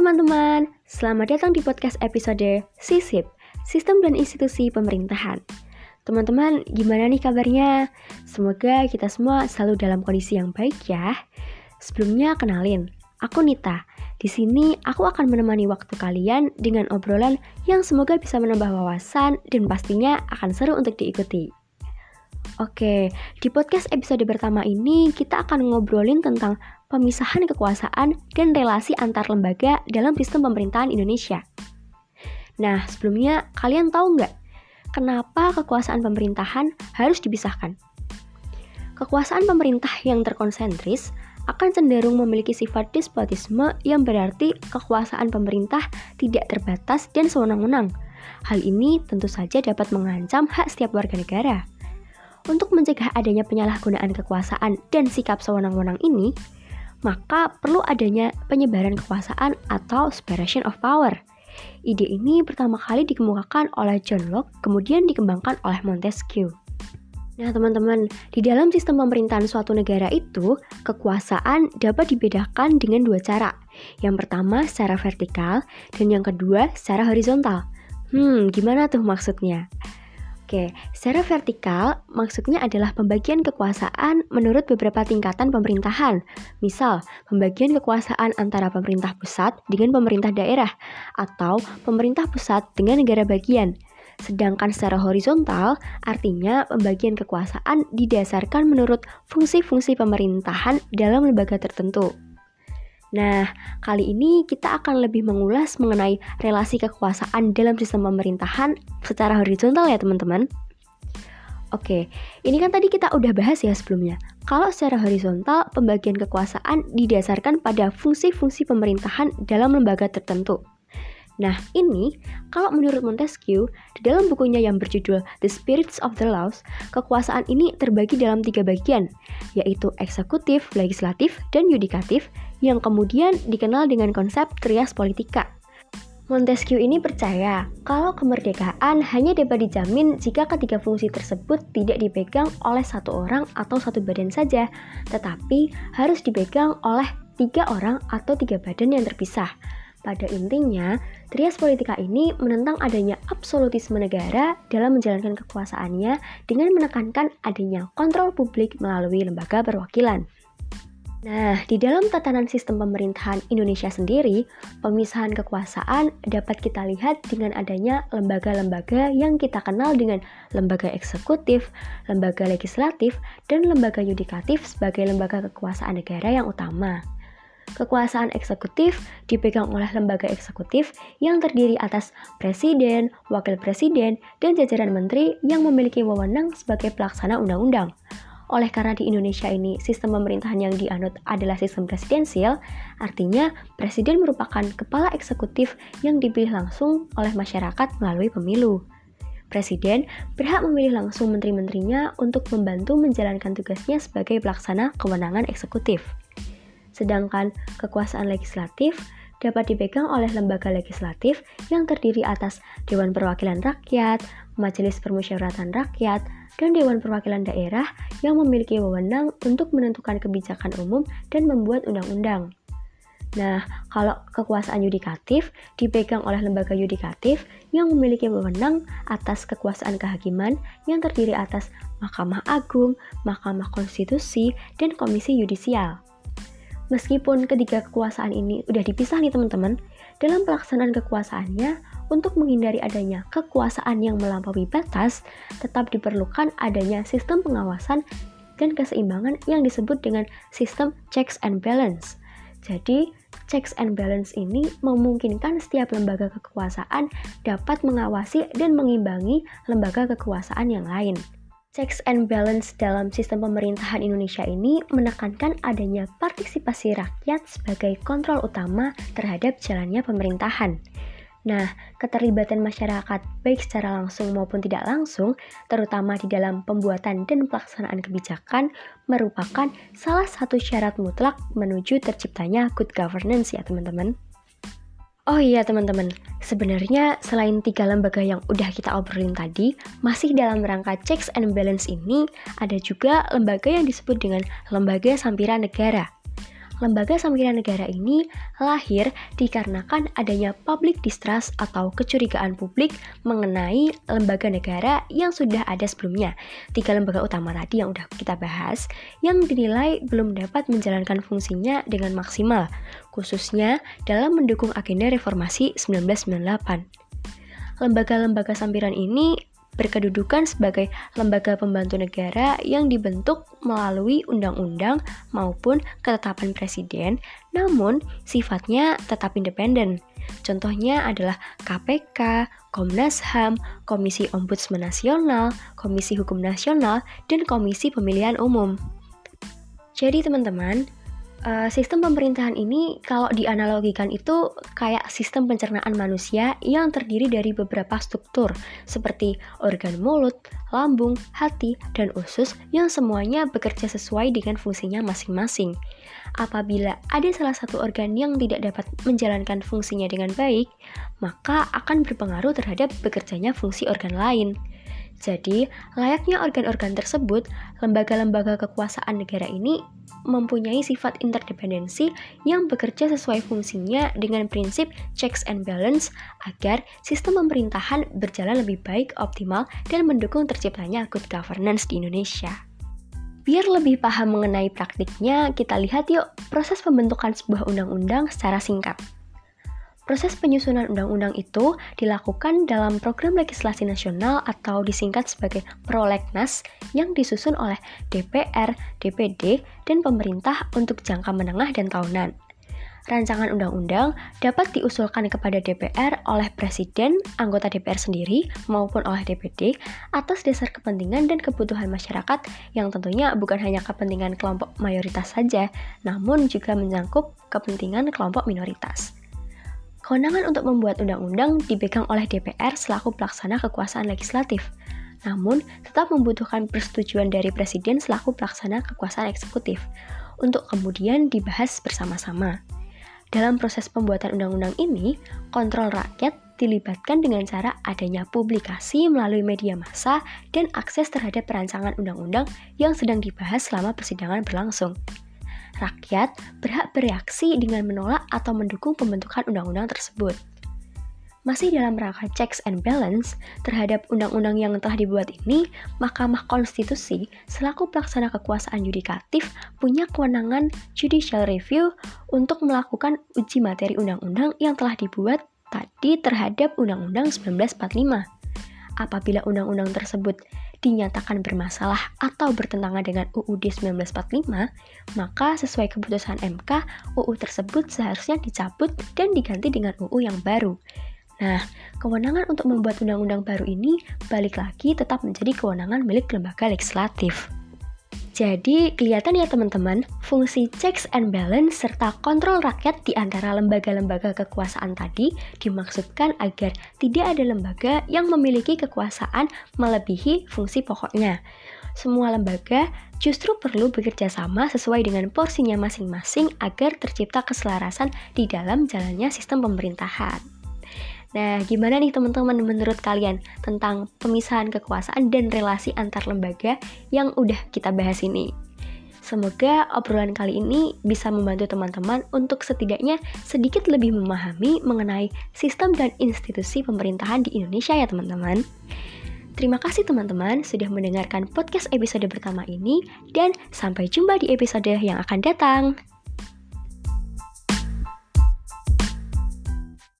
teman-teman, selamat datang di podcast episode SISIP, Sistem dan Institusi Pemerintahan. Teman-teman, gimana nih kabarnya? Semoga kita semua selalu dalam kondisi yang baik ya. Sebelumnya kenalin, aku Nita. Di sini aku akan menemani waktu kalian dengan obrolan yang semoga bisa menambah wawasan dan pastinya akan seru untuk diikuti. Oke, di podcast episode pertama ini kita akan ngobrolin tentang pemisahan kekuasaan dan relasi antar lembaga dalam sistem pemerintahan Indonesia. Nah, sebelumnya kalian tahu nggak kenapa kekuasaan pemerintahan harus dipisahkan? Kekuasaan pemerintah yang terkonsentris akan cenderung memiliki sifat despotisme yang berarti kekuasaan pemerintah tidak terbatas dan sewenang-wenang. Hal ini tentu saja dapat mengancam hak setiap warga negara. Untuk mencegah adanya penyalahgunaan kekuasaan dan sikap sewenang-wenang ini, maka perlu adanya penyebaran kekuasaan atau separation of power. Ide ini pertama kali dikemukakan oleh John Locke, kemudian dikembangkan oleh Montesquieu. Nah, teman-teman, di dalam sistem pemerintahan suatu negara itu, kekuasaan dapat dibedakan dengan dua cara. Yang pertama secara vertikal, dan yang kedua secara horizontal. Hmm, gimana tuh maksudnya? Oke, secara vertikal maksudnya adalah pembagian kekuasaan menurut beberapa tingkatan pemerintahan. Misal, pembagian kekuasaan antara pemerintah pusat dengan pemerintah daerah atau pemerintah pusat dengan negara bagian. Sedangkan secara horizontal artinya pembagian kekuasaan didasarkan menurut fungsi-fungsi pemerintahan dalam lembaga tertentu. Nah, kali ini kita akan lebih mengulas mengenai relasi kekuasaan dalam sistem pemerintahan secara horizontal ya teman-teman. Oke, ini kan tadi kita udah bahas ya sebelumnya. Kalau secara horizontal, pembagian kekuasaan didasarkan pada fungsi-fungsi pemerintahan dalam lembaga tertentu. Nah, ini kalau menurut Montesquieu, di dalam bukunya yang berjudul The Spirits of the Laws, kekuasaan ini terbagi dalam tiga bagian, yaitu eksekutif, legislatif, dan yudikatif, yang kemudian dikenal dengan konsep trias politika. Montesquieu ini percaya kalau kemerdekaan hanya dapat dijamin jika ketiga fungsi tersebut tidak dipegang oleh satu orang atau satu badan saja, tetapi harus dipegang oleh tiga orang atau tiga badan yang terpisah. Pada intinya, trias politika ini menentang adanya absolutisme negara dalam menjalankan kekuasaannya dengan menekankan adanya kontrol publik melalui lembaga perwakilan. Nah, di dalam tatanan sistem pemerintahan Indonesia sendiri, pemisahan kekuasaan dapat kita lihat dengan adanya lembaga-lembaga yang kita kenal dengan lembaga eksekutif, lembaga legislatif, dan lembaga yudikatif sebagai lembaga kekuasaan negara yang utama. Kekuasaan eksekutif dipegang oleh lembaga eksekutif yang terdiri atas presiden, wakil presiden, dan jajaran menteri yang memiliki wewenang sebagai pelaksana undang-undang. Oleh karena di Indonesia ini sistem pemerintahan yang dianut adalah sistem presidensial, artinya presiden merupakan kepala eksekutif yang dipilih langsung oleh masyarakat melalui pemilu. Presiden berhak memilih langsung menteri-menterinya untuk membantu menjalankan tugasnya sebagai pelaksana kewenangan eksekutif sedangkan kekuasaan legislatif dapat dipegang oleh lembaga legislatif yang terdiri atas Dewan Perwakilan Rakyat, Majelis Permusyawaratan Rakyat, dan Dewan Perwakilan Daerah yang memiliki wewenang untuk menentukan kebijakan umum dan membuat undang-undang. Nah, kalau kekuasaan yudikatif dipegang oleh lembaga yudikatif yang memiliki wewenang atas kekuasaan kehakiman yang terdiri atas Mahkamah Agung, Mahkamah Konstitusi, dan Komisi Yudisial. Meskipun ketiga kekuasaan ini udah dipisah nih teman-teman, dalam pelaksanaan kekuasaannya, untuk menghindari adanya kekuasaan yang melampaui batas, tetap diperlukan adanya sistem pengawasan dan keseimbangan yang disebut dengan sistem checks and balance. Jadi, checks and balance ini memungkinkan setiap lembaga kekuasaan dapat mengawasi dan mengimbangi lembaga kekuasaan yang lain. Checks and balance dalam sistem pemerintahan Indonesia ini menekankan adanya partisipasi rakyat sebagai kontrol utama terhadap jalannya pemerintahan. Nah, keterlibatan masyarakat baik secara langsung maupun tidak langsung, terutama di dalam pembuatan dan pelaksanaan kebijakan, merupakan salah satu syarat mutlak menuju terciptanya good governance ya teman-teman. Oh iya teman-teman, sebenarnya selain tiga lembaga yang udah kita obrolin tadi, masih dalam rangka checks and balance ini ada juga lembaga yang disebut dengan lembaga sampiran negara. Lembaga sampiran negara ini lahir dikarenakan adanya public distrust atau kecurigaan publik mengenai lembaga negara yang sudah ada sebelumnya. Tiga lembaga utama tadi yang sudah kita bahas yang dinilai belum dapat menjalankan fungsinya dengan maksimal, khususnya dalam mendukung agenda reformasi 1998. Lembaga-lembaga sampiran ini berkedudukan sebagai lembaga pembantu negara yang dibentuk melalui undang-undang maupun ketetapan presiden, namun sifatnya tetap independen. Contohnya adalah KPK, Komnas HAM, Komisi Ombudsman Nasional, Komisi Hukum Nasional, dan Komisi Pemilihan Umum. Jadi teman-teman, Uh, sistem pemerintahan ini kalau dianalogikan itu kayak sistem pencernaan manusia yang terdiri dari beberapa struktur seperti organ mulut, lambung, hati, dan usus yang semuanya bekerja sesuai dengan fungsinya masing-masing. Apabila ada salah satu organ yang tidak dapat menjalankan fungsinya dengan baik, maka akan berpengaruh terhadap bekerjanya fungsi organ lain. Jadi, layaknya organ-organ tersebut, lembaga-lembaga kekuasaan negara ini mempunyai sifat interdependensi yang bekerja sesuai fungsinya dengan prinsip checks and balance agar sistem pemerintahan berjalan lebih baik, optimal, dan mendukung terciptanya good governance di Indonesia. Biar lebih paham mengenai praktiknya, kita lihat yuk proses pembentukan sebuah undang-undang secara singkat. Proses penyusunan undang-undang itu dilakukan dalam program legislasi nasional atau disingkat sebagai prolegnas yang disusun oleh DPR, DPD, dan pemerintah untuk jangka menengah dan tahunan. Rancangan undang-undang dapat diusulkan kepada DPR oleh Presiden, anggota DPR sendiri, maupun oleh DPD atas dasar kepentingan dan kebutuhan masyarakat yang tentunya bukan hanya kepentingan kelompok mayoritas saja, namun juga menyangkut kepentingan kelompok minoritas. Kewenangan untuk membuat undang-undang dipegang oleh DPR selaku pelaksana kekuasaan legislatif, namun tetap membutuhkan persetujuan dari Presiden selaku pelaksana kekuasaan eksekutif untuk kemudian dibahas bersama-sama. Dalam proses pembuatan undang-undang ini, kontrol rakyat dilibatkan dengan cara adanya publikasi melalui media massa dan akses terhadap perancangan undang-undang yang sedang dibahas selama persidangan berlangsung rakyat berhak bereaksi dengan menolak atau mendukung pembentukan undang-undang tersebut. Masih dalam rangka checks and balance terhadap undang-undang yang telah dibuat ini, Mahkamah Konstitusi selaku pelaksana kekuasaan yudikatif punya kewenangan judicial review untuk melakukan uji materi undang-undang yang telah dibuat tadi terhadap Undang-Undang 1945. Apabila undang-undang tersebut dinyatakan bermasalah atau bertentangan dengan UUD 1945, maka sesuai keputusan MK, UU tersebut seharusnya dicabut dan diganti dengan UU yang baru. Nah, kewenangan untuk membuat undang-undang baru ini balik lagi tetap menjadi kewenangan milik lembaga legislatif. Jadi, kelihatan ya teman-teman, fungsi checks and balance serta kontrol rakyat di antara lembaga-lembaga kekuasaan tadi dimaksudkan agar tidak ada lembaga yang memiliki kekuasaan melebihi fungsi pokoknya. Semua lembaga justru perlu bekerja sama sesuai dengan porsinya masing-masing agar tercipta keselarasan di dalam jalannya sistem pemerintahan. Nah, gimana nih teman-teman menurut kalian tentang pemisahan kekuasaan dan relasi antar lembaga yang udah kita bahas ini? Semoga obrolan kali ini bisa membantu teman-teman untuk setidaknya sedikit lebih memahami mengenai sistem dan institusi pemerintahan di Indonesia ya teman-teman. Terima kasih teman-teman sudah mendengarkan podcast episode pertama ini dan sampai jumpa di episode yang akan datang.